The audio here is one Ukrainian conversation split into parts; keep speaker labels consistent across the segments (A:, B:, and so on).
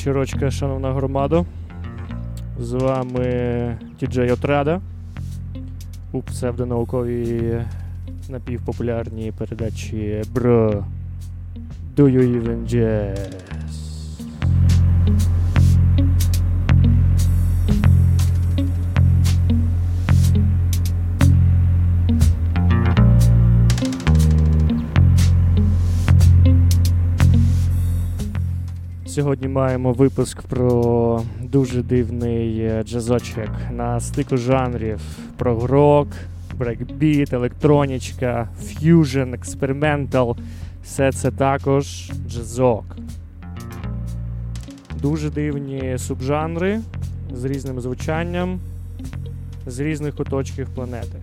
A: вечірочка, шановна громада. З вами Тіджей Отрада у псевдонауковій напівпопулярній передачі Bro Do You Even Jazz? Сьогодні маємо випуск про дуже дивний е, джазочок на стику жанрів: про грок, брейкбіт, електронічка, ф'южн, експериментал. Все це також джазок. Дуже дивні субжанри з різним звучанням з різних куточків планети.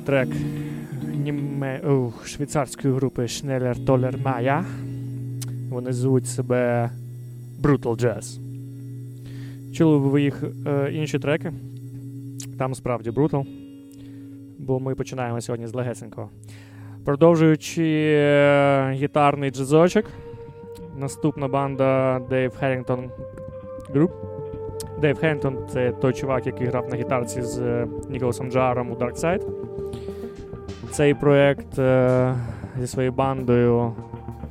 A: Трек німе... О, швейцарської групи Schneller Toller Maya. Вони звуть себе Brutal Jazz. Чули ви їх е, інші треки? Там справді Brutal. Бо ми починаємо сьогодні з легесенького. Продовжуючи е, гітарний джазочок. Наступна банда Dave Harrington Group. Дейв Хентон це той чувак, який грав на гітарці з е, Ніколасом Джаром у Dark Side. Цей проєкт е, зі своєю бандою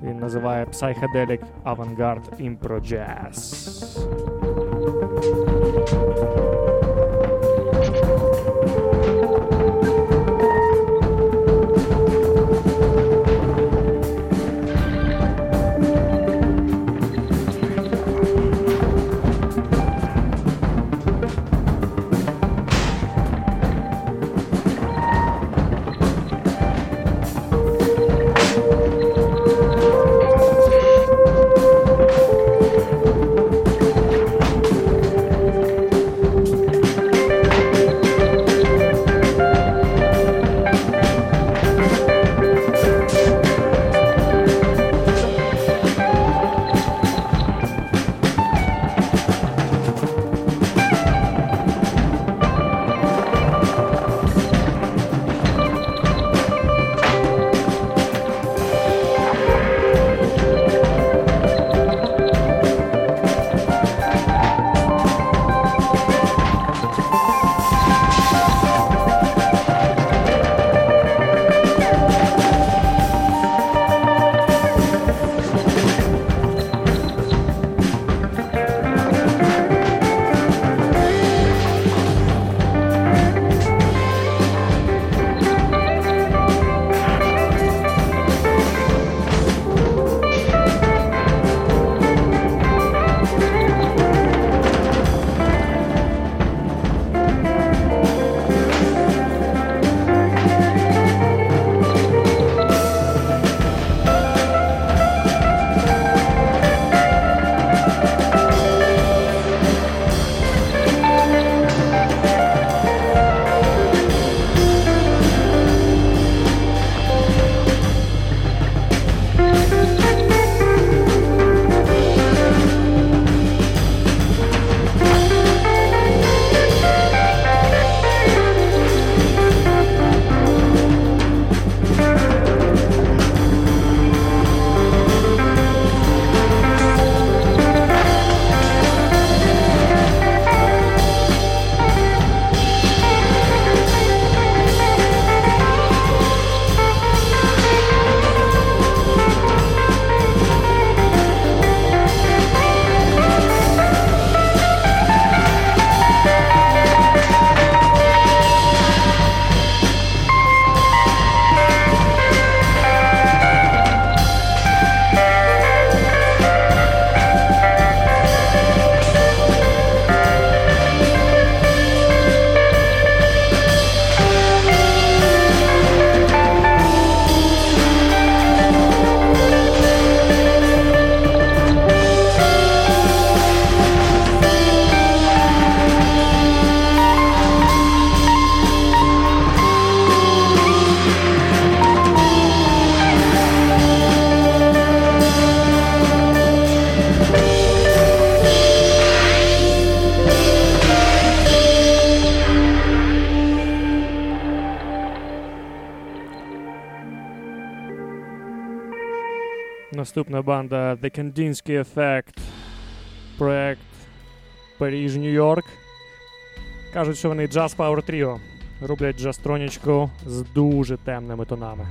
A: він називає Psychedelic Avantgarde Impro Jazz. Банда The Kandinsky Effect. Проект Париж, Нью-Йорк. Кажуть, що вони Jazz Power Trio. Роблять джастронічку з дуже темними тонами.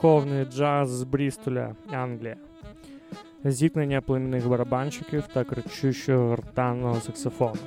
A: Духовний джаз з Брістоля, Англія. Зіткнення племінних барабанщиків та кричущого гортанного саксофону.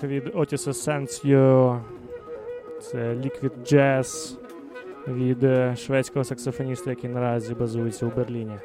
A: Трек від Otis Asensio. Це Liquid Jazz від е, шведського саксофоніста, який наразі базується у Берліні.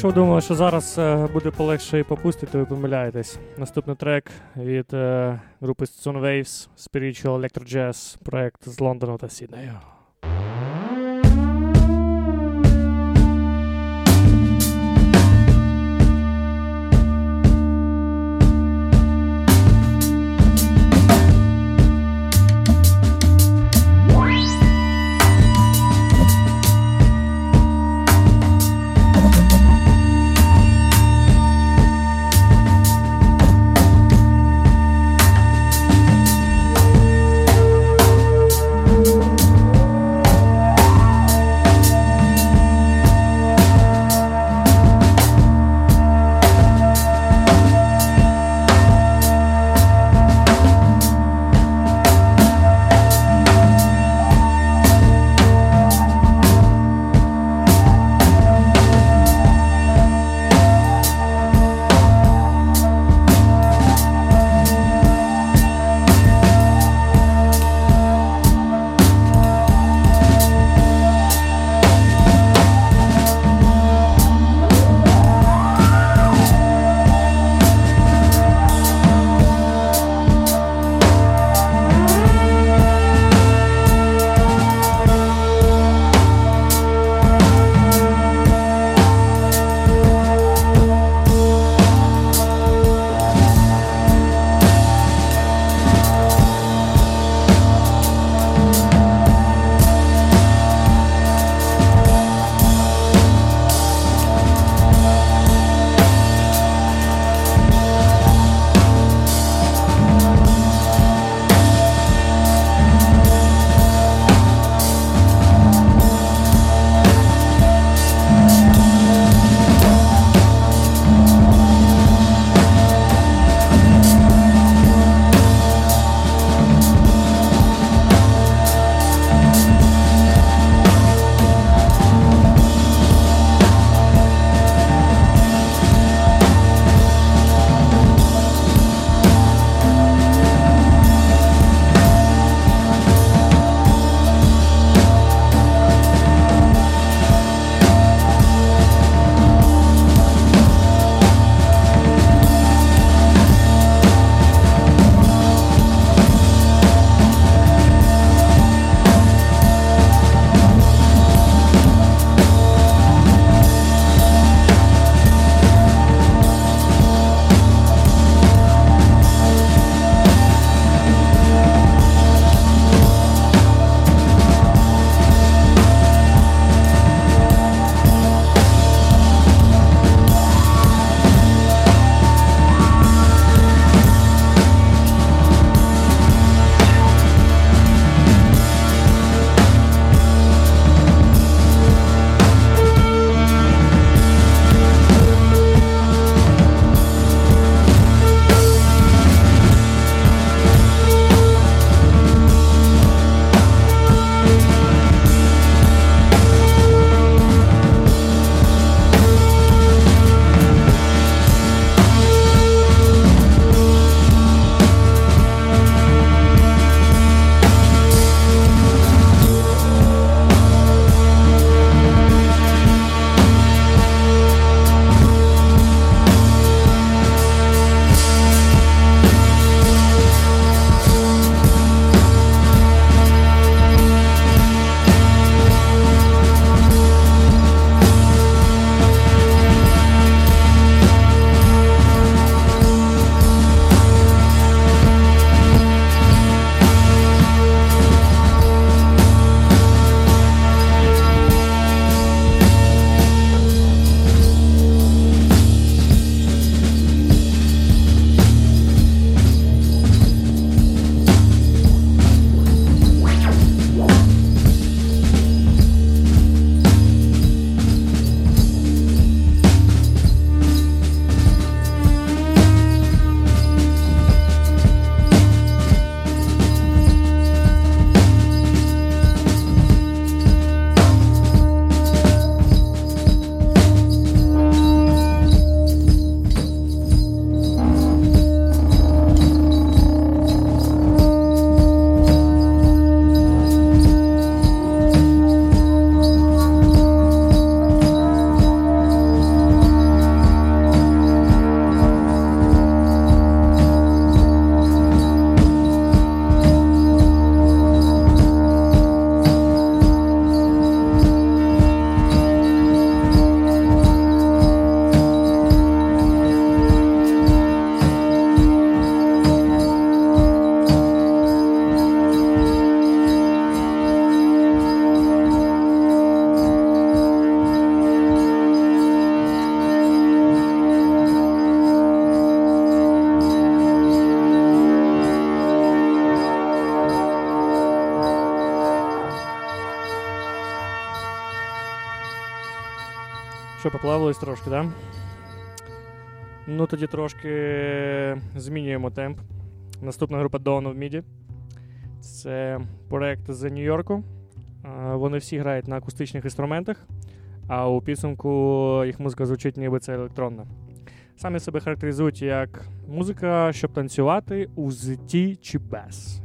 A: Якщо ви думали, що зараз е, буде полегше і попустити, то ви помиляєтесь. Наступний трек від е, групи Stone Waves Spiritual Electro Jazz, проект з Лондона та Сіднею. Що, поплавилось трошки? Да? Ну, тоді трошки змінюємо темп. Наступна група Dawn of MIDI. Це проект з Нью-Йорку. Вони всі грають на акустичних інструментах, а у підсумку їх музика звучить, ніби це електронна. Самі себе характеризують як музика, щоб танцювати у зитті чи без.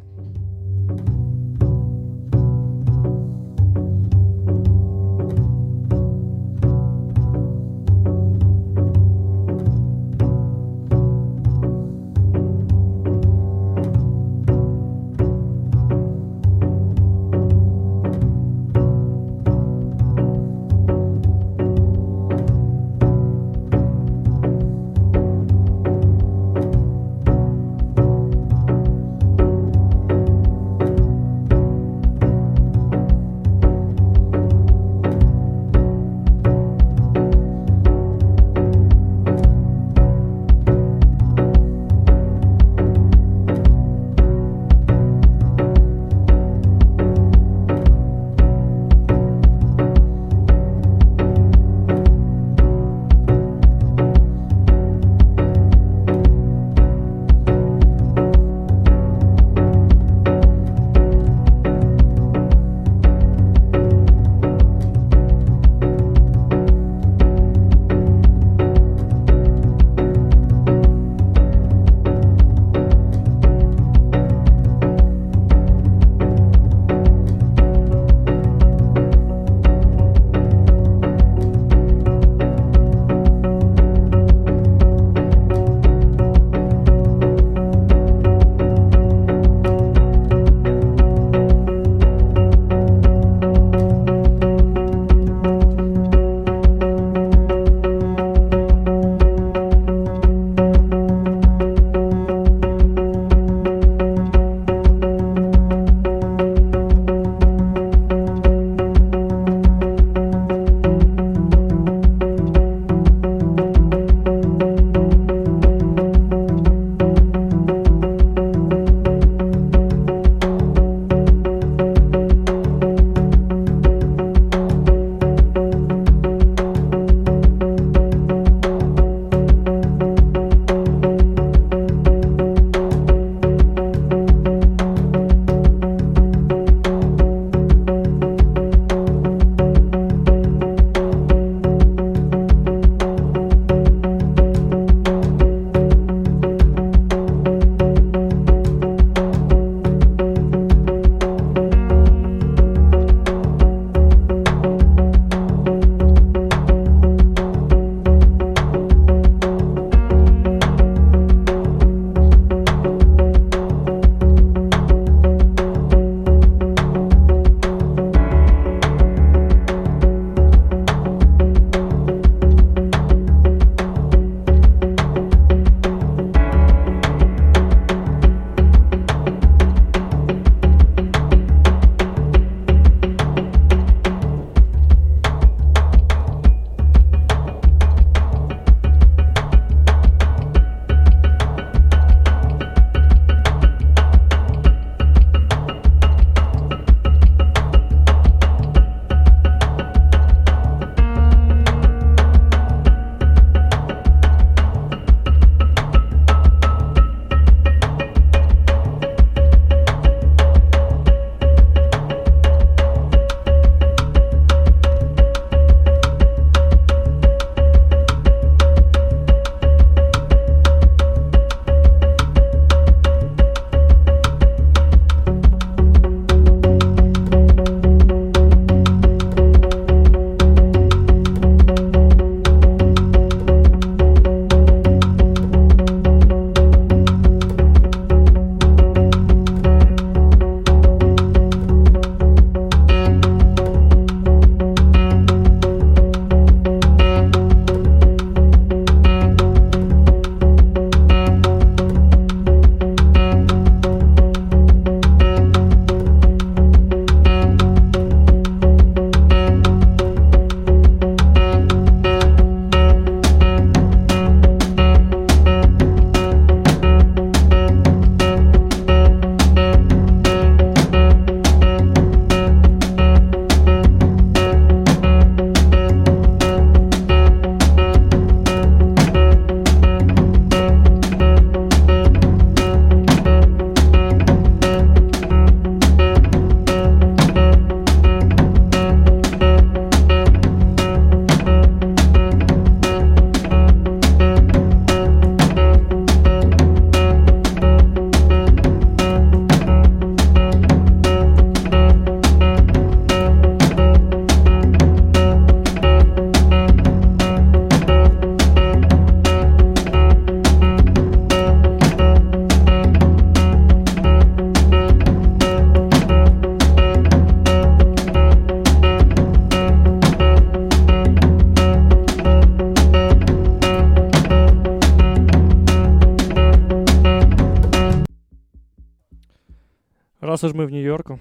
A: Раз ж ми в Нью-Йорку,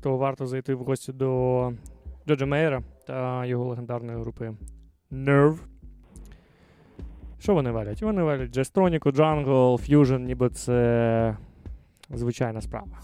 A: то варто зайти в гості до Джоджо Маєра та його легендарної групи Nerve. Що вони валять? Вони валять джазтроніку, jungle, fusion, ніби це звичайна справа.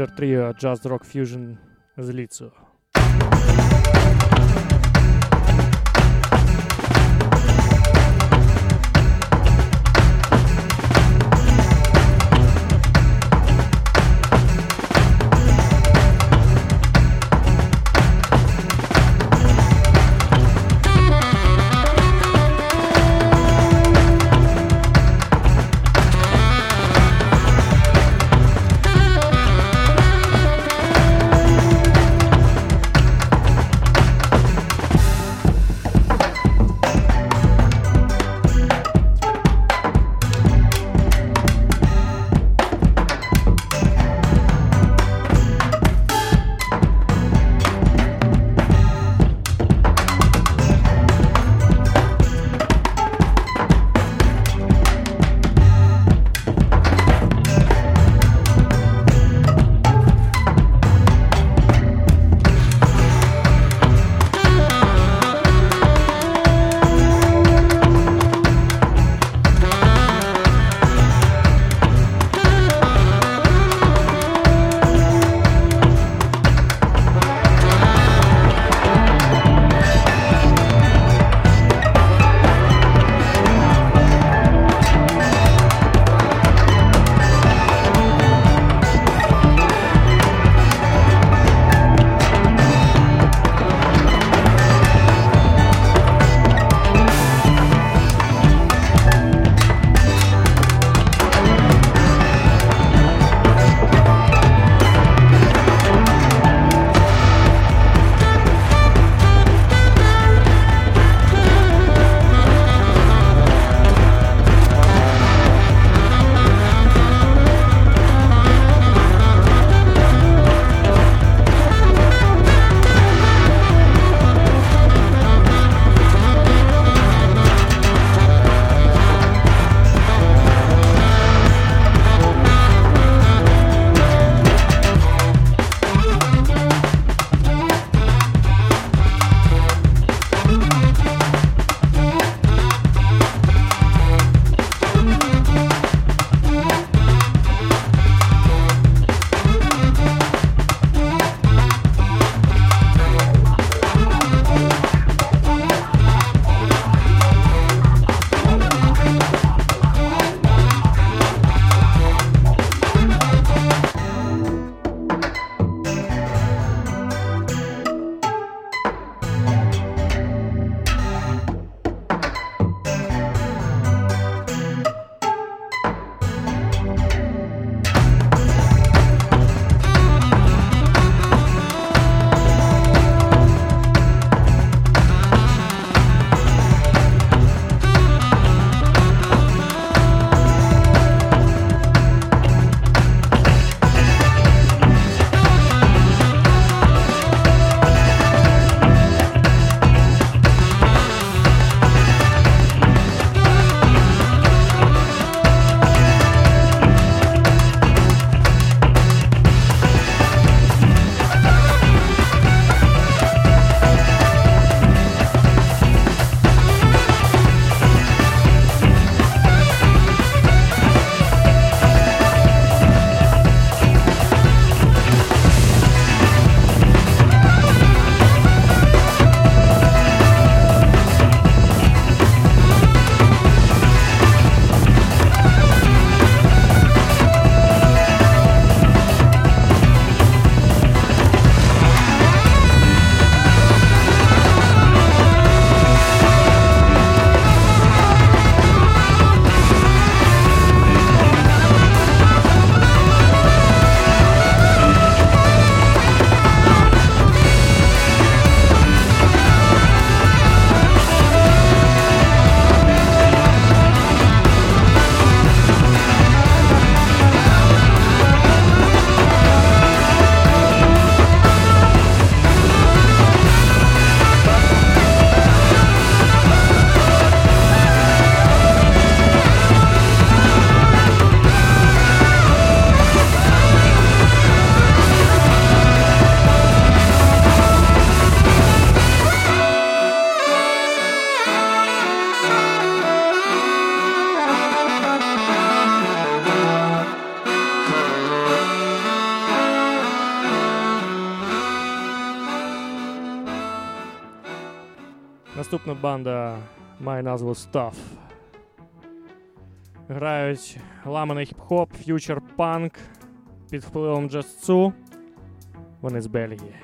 A: Роллер Trio Jazz Rock Fusion з банда має назву Stuff. Грають ламаний хіп-хоп, ф'ючер панк під впливом джазцу. Вони з Бельгії.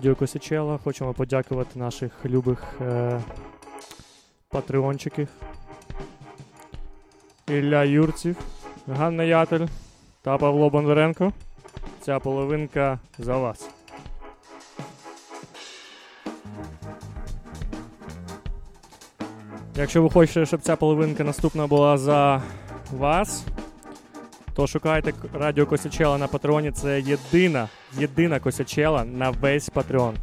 A: Радіо Косячела хочемо подякувати наших любих е, патреончиків. Ілля Юрців, Ганна Ятель та Павло Бондаренко. Ця половинка за вас. Якщо ви хочете, щоб ця половинка наступна була за вас, то шукайте Радіо Косячела на Патреоні. Це єдина, єдина Косячела на весь Патреон.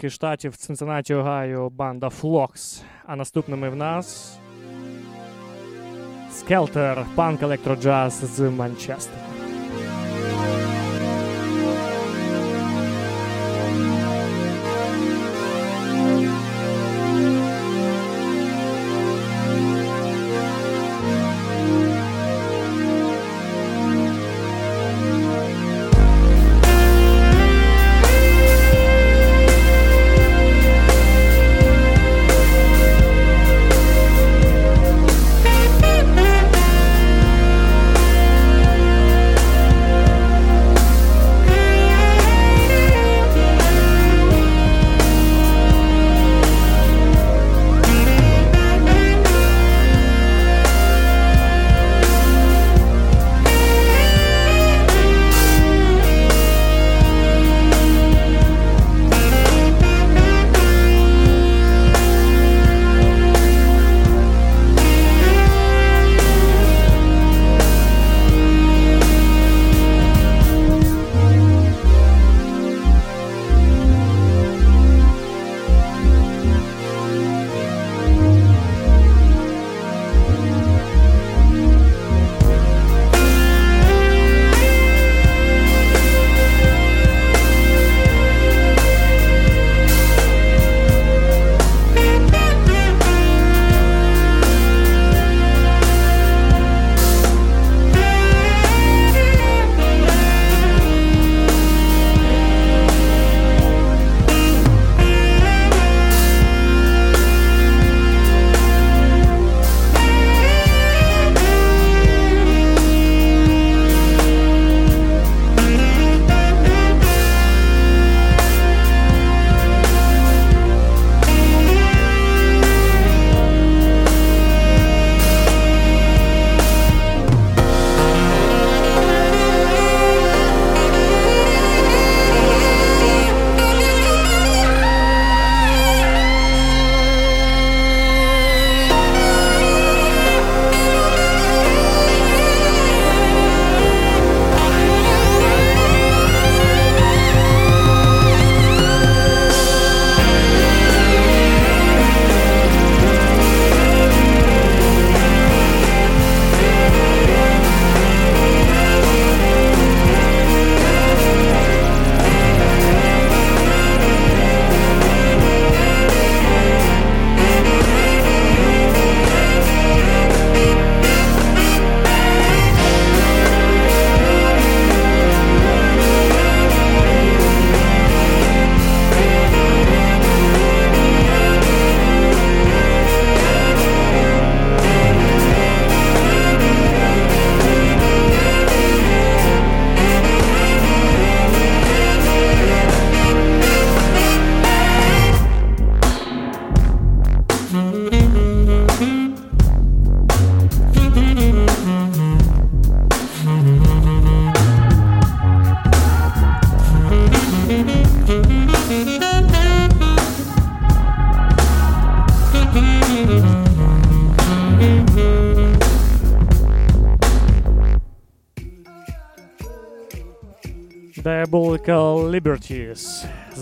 A: Глибинки штатів Цинциннаті, Огайо, банда Флокс. А наступними в нас Скелтер, панк електроджаз з Манчестера.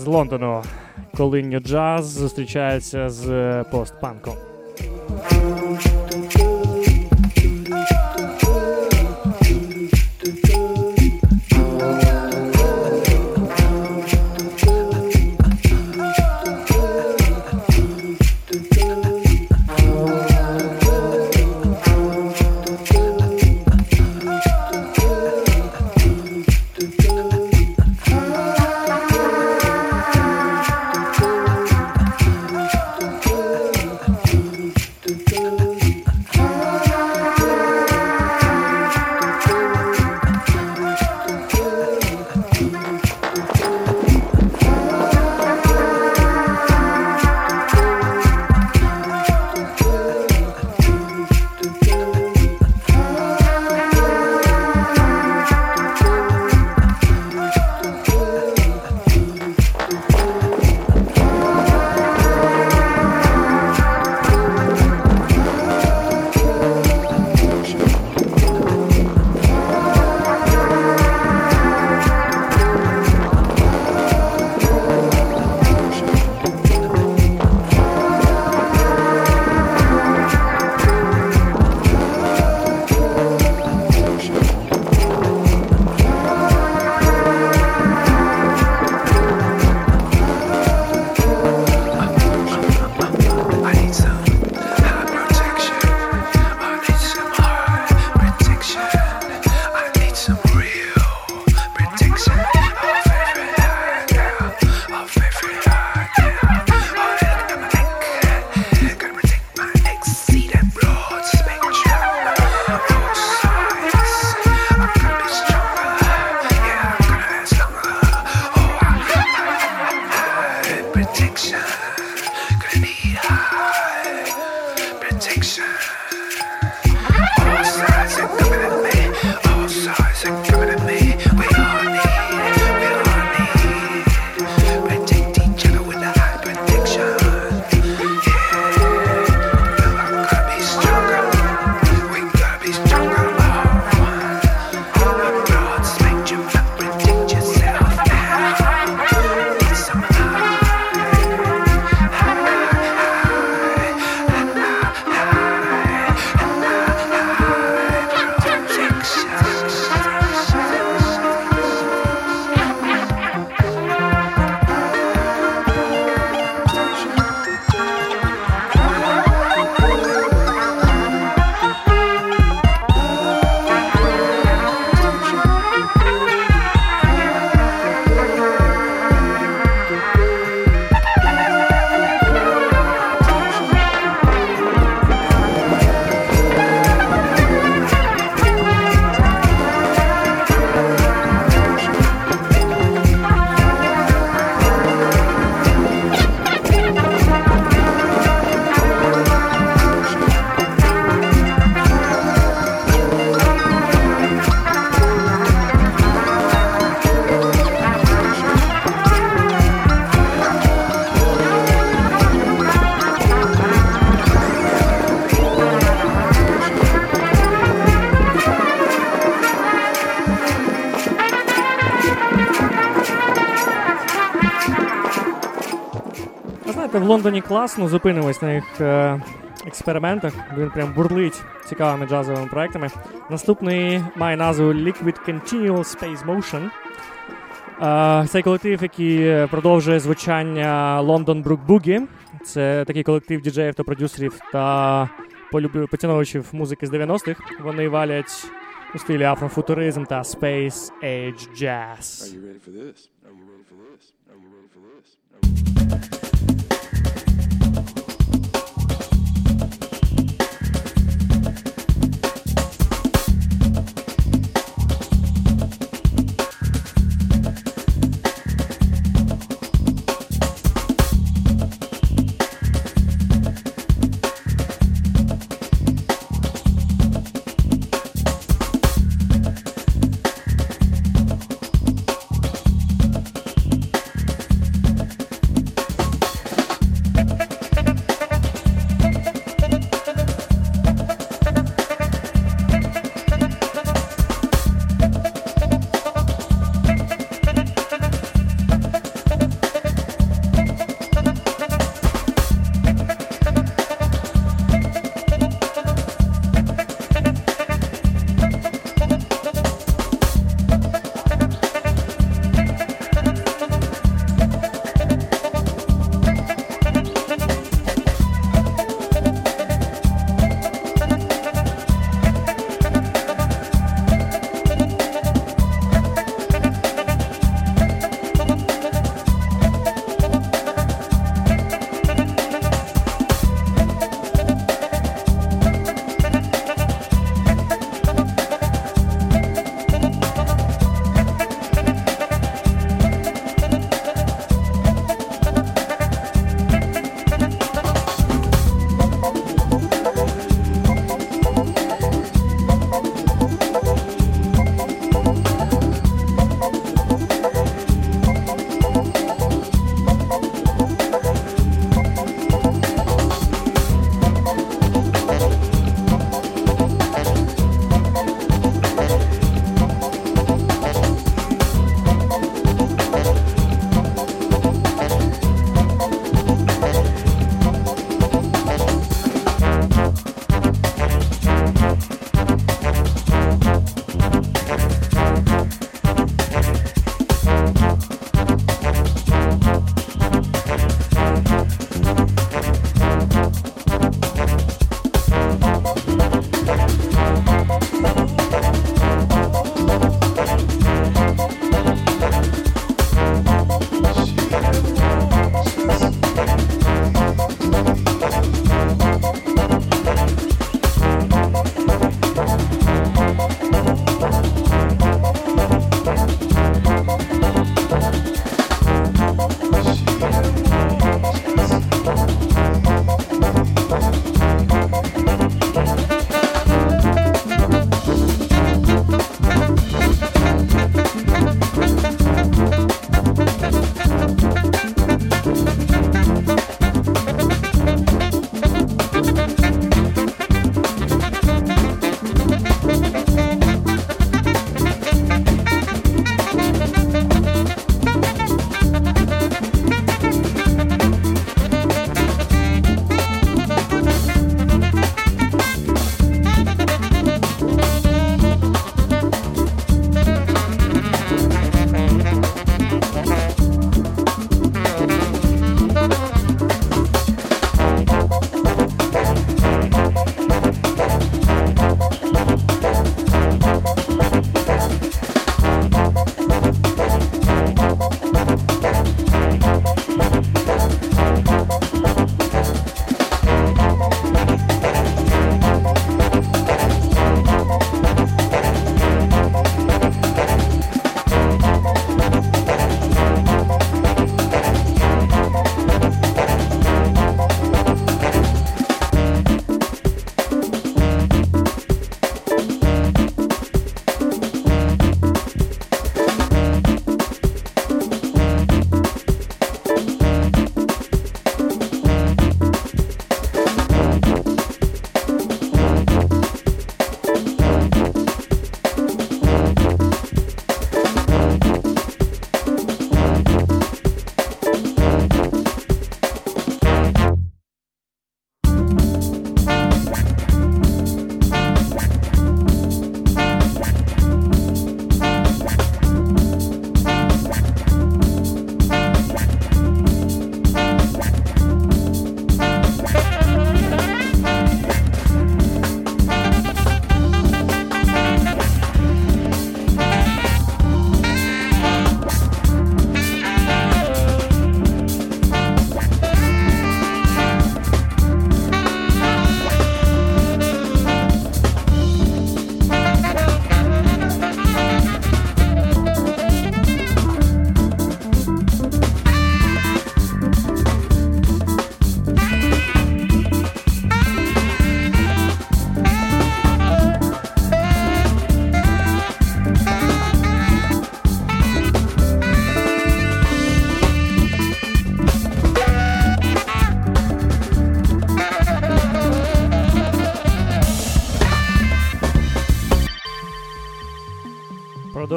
A: З Лондону, коли New джаз зустрічається з постпанком. Лондоні класно, зупинимось на їх е, експериментах. Він прям бурлить цікавими джазовими проектами. Наступний має назву Liquid Continual Space Motion. Е, цей колектив, який продовжує звучання London Brook Boogie. Це такий колектив діджеїв та продюсерів та поціновувачів музики з 90-х. Вони валять у стилі афрофутуризм та Space Age Jazz.
B: Are you ready for this? Are you ready for this? Are you ready for this? Are you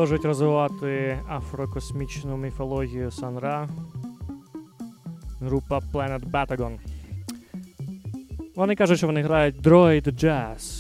A: Продовжують розвивати афрокосмічну міфологію Санра. Група Planet Batagon. Вони кажуть, що вони грають Droid Jazz.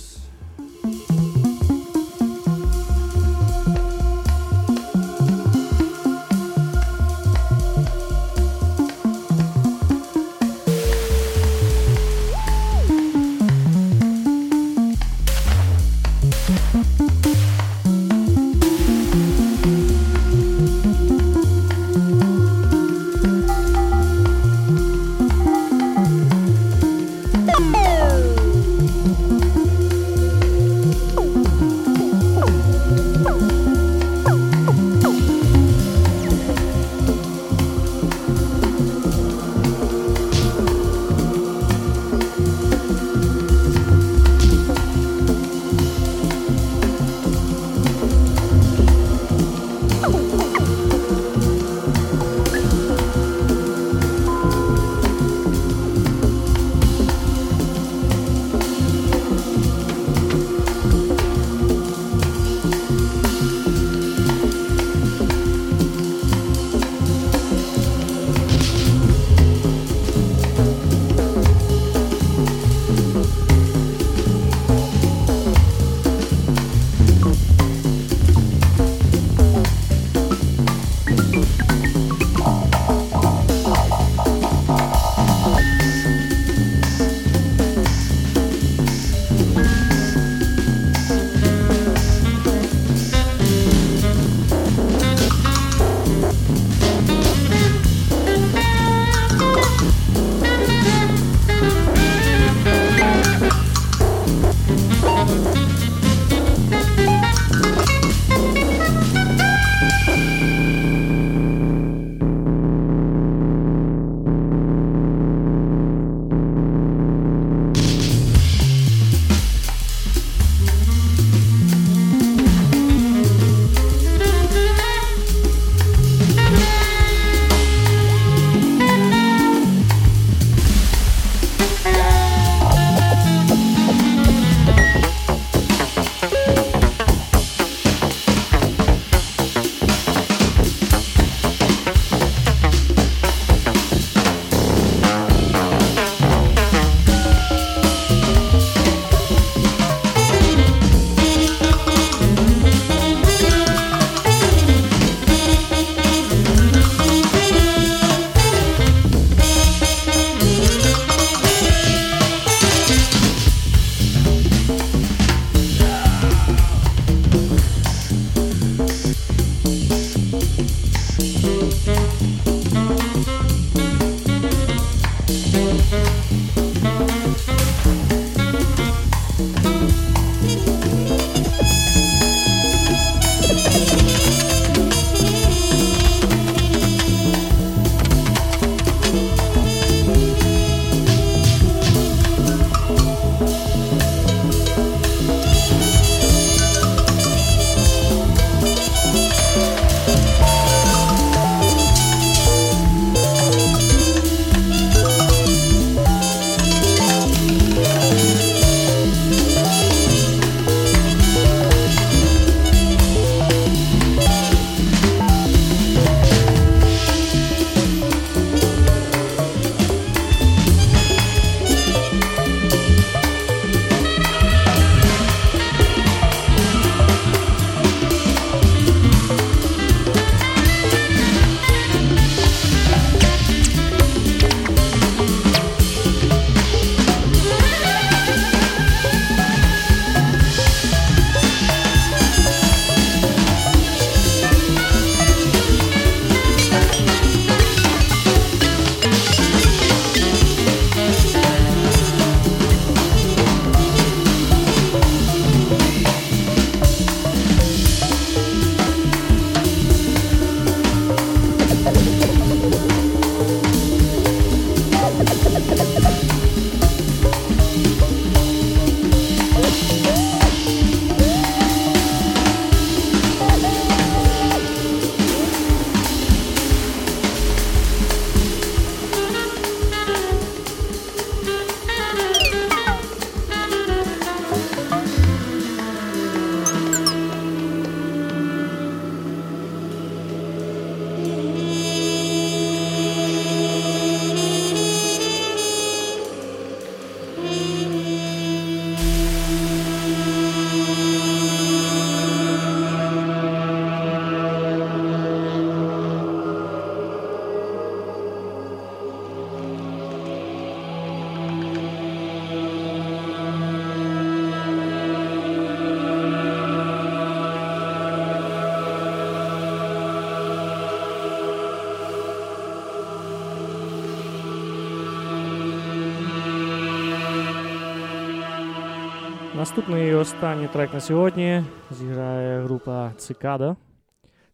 A: Наступний і останній трек на сьогодні зіграє група Цикада.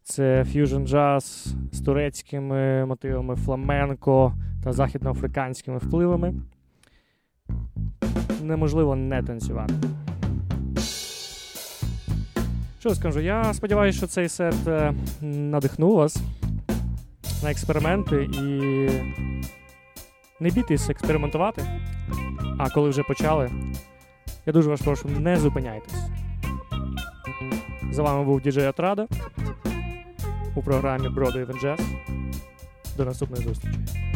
A: Це ф'южн джаз з турецькими мотивами фламенко та західноафриканськими впливами. Неможливо не танцювати. Що скажу? Я сподіваюся, що цей сет е, надихнув вас на експерименти і не бійтесь експериментувати. А коли вже почали, я дуже вас прошу, не зупиняйтесь. За вами був діджей Отрада у програмі Broadway Jazz. До наступної зустрічі.